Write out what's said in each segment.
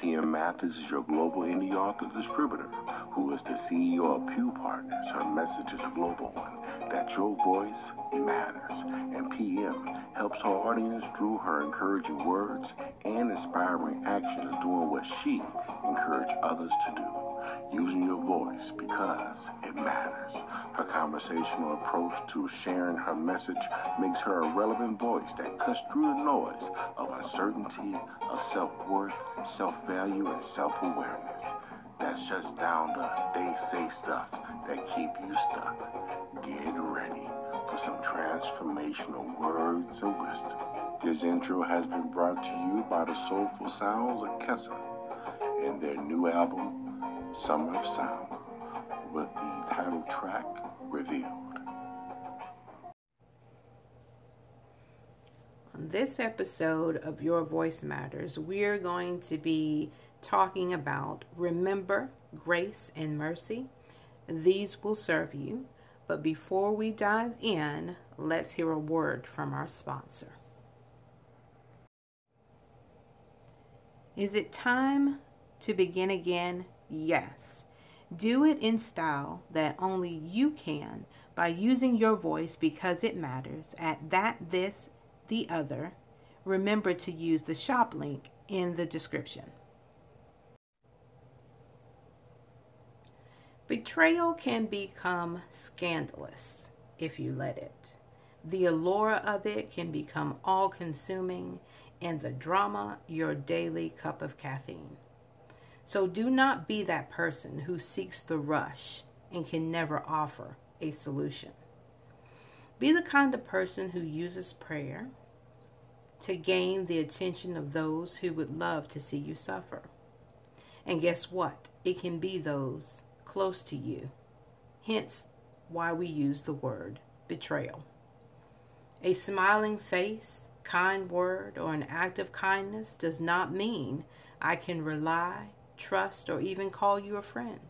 PM Mathis is your global indie author distributor who is the CEO of Pew Partners. Her message is a global one that your voice matters. And PM helps her audience through her encouraging words and inspiring action of doing what she encouraged others to do, using your voice because it matters. Her conversational approach to sharing her message makes her a relevant voice that cuts through the noise of uncertainty, of self worth, self value, and self awareness. That shuts down the they say stuff that keep you stuck. Get ready for some transformational words of wisdom. This intro has been brought to you by the soulful sounds of Kessa and their new album, Summer of Sound, with the title track revealed. On this episode of Your Voice Matters, we're going to be talking about remember, grace, and mercy. These will serve you. But before we dive in, let's hear a word from our sponsor. Is it time to begin again? Yes. Do it in style that only you can by using your voice because it matters at that, this, the other. Remember to use the shop link in the description. Betrayal can become scandalous if you let it. The allure of it can become all consuming, and the drama your daily cup of caffeine. So do not be that person who seeks the rush and can never offer a solution. Be the kind of person who uses prayer to gain the attention of those who would love to see you suffer. And guess what? It can be those close to you. Hence, why we use the word betrayal. A smiling face, kind word, or an act of kindness does not mean I can rely, trust, or even call you a friend.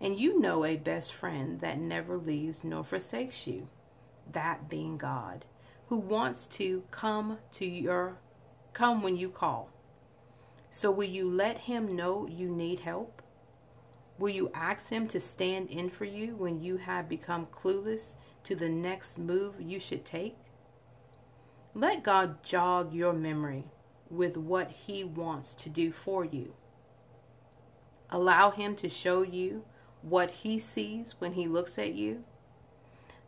And you know a best friend that never leaves nor forsakes you, that being God, who wants to come to your come when you call. So will you let him know you need help? Will you ask Him to stand in for you when you have become clueless to the next move you should take? Let God jog your memory with what He wants to do for you. Allow Him to show you what He sees when He looks at you,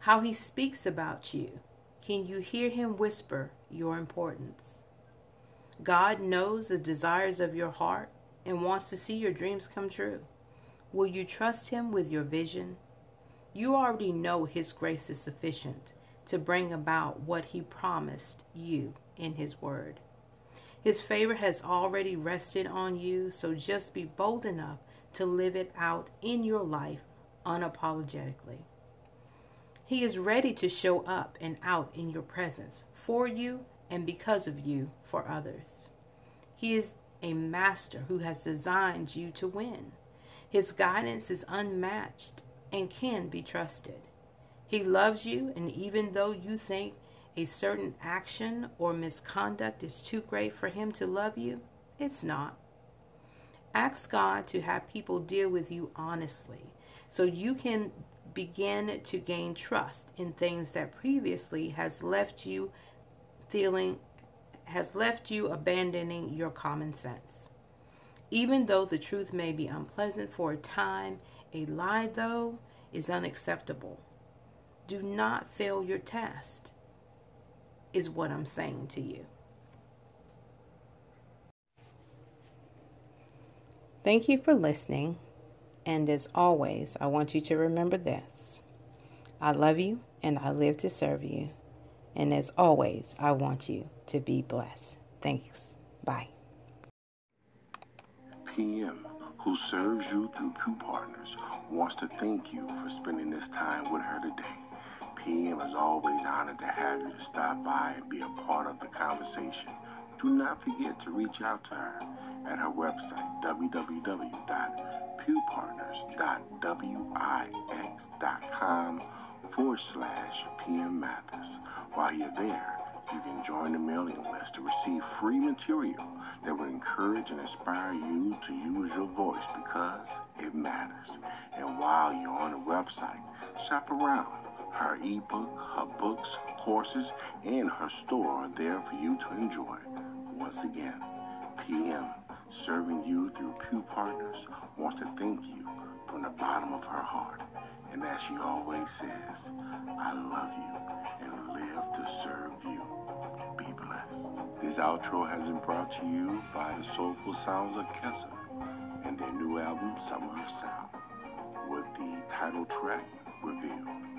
how He speaks about you. Can you hear Him whisper your importance? God knows the desires of your heart and wants to see your dreams come true. Will you trust Him with your vision? You already know His grace is sufficient to bring about what He promised you in His Word. His favor has already rested on you, so just be bold enough to live it out in your life unapologetically. He is ready to show up and out in your presence for you and because of you for others. He is a master who has designed you to win. His guidance is unmatched and can be trusted. He loves you, and even though you think a certain action or misconduct is too great for Him to love you, it's not. Ask God to have people deal with you honestly so you can begin to gain trust in things that previously has left you feeling has left you abandoning your common sense. Even though the truth may be unpleasant for a time, a lie, though, is unacceptable. Do not fail your test, is what I'm saying to you. Thank you for listening. And as always, I want you to remember this I love you and I live to serve you. And as always, I want you to be blessed. Thanks. Bye. PM, who serves you through Pew Partners, wants to thank you for spending this time with her today. PM is always honored to have you to stop by and be a part of the conversation. Do not forget to reach out to her at her website, www.pewpartners.wix.com forward slash PM Mathis. While you're there, you can join the mailing list to receive free material that will encourage and inspire you to use your voice because it matters. And while you're on the website, shop around. Her ebook, her books, courses, and her store are there for you to enjoy. Once again, PM, serving you through Pew Partners, wants to thank you from the bottom of her heart. And as she always says, I love you and live to serve you. Be blessed. This outro has been brought to you by the Soulful Sounds Orchestra and their new album, Summer of Sound, with the title track, Reveal.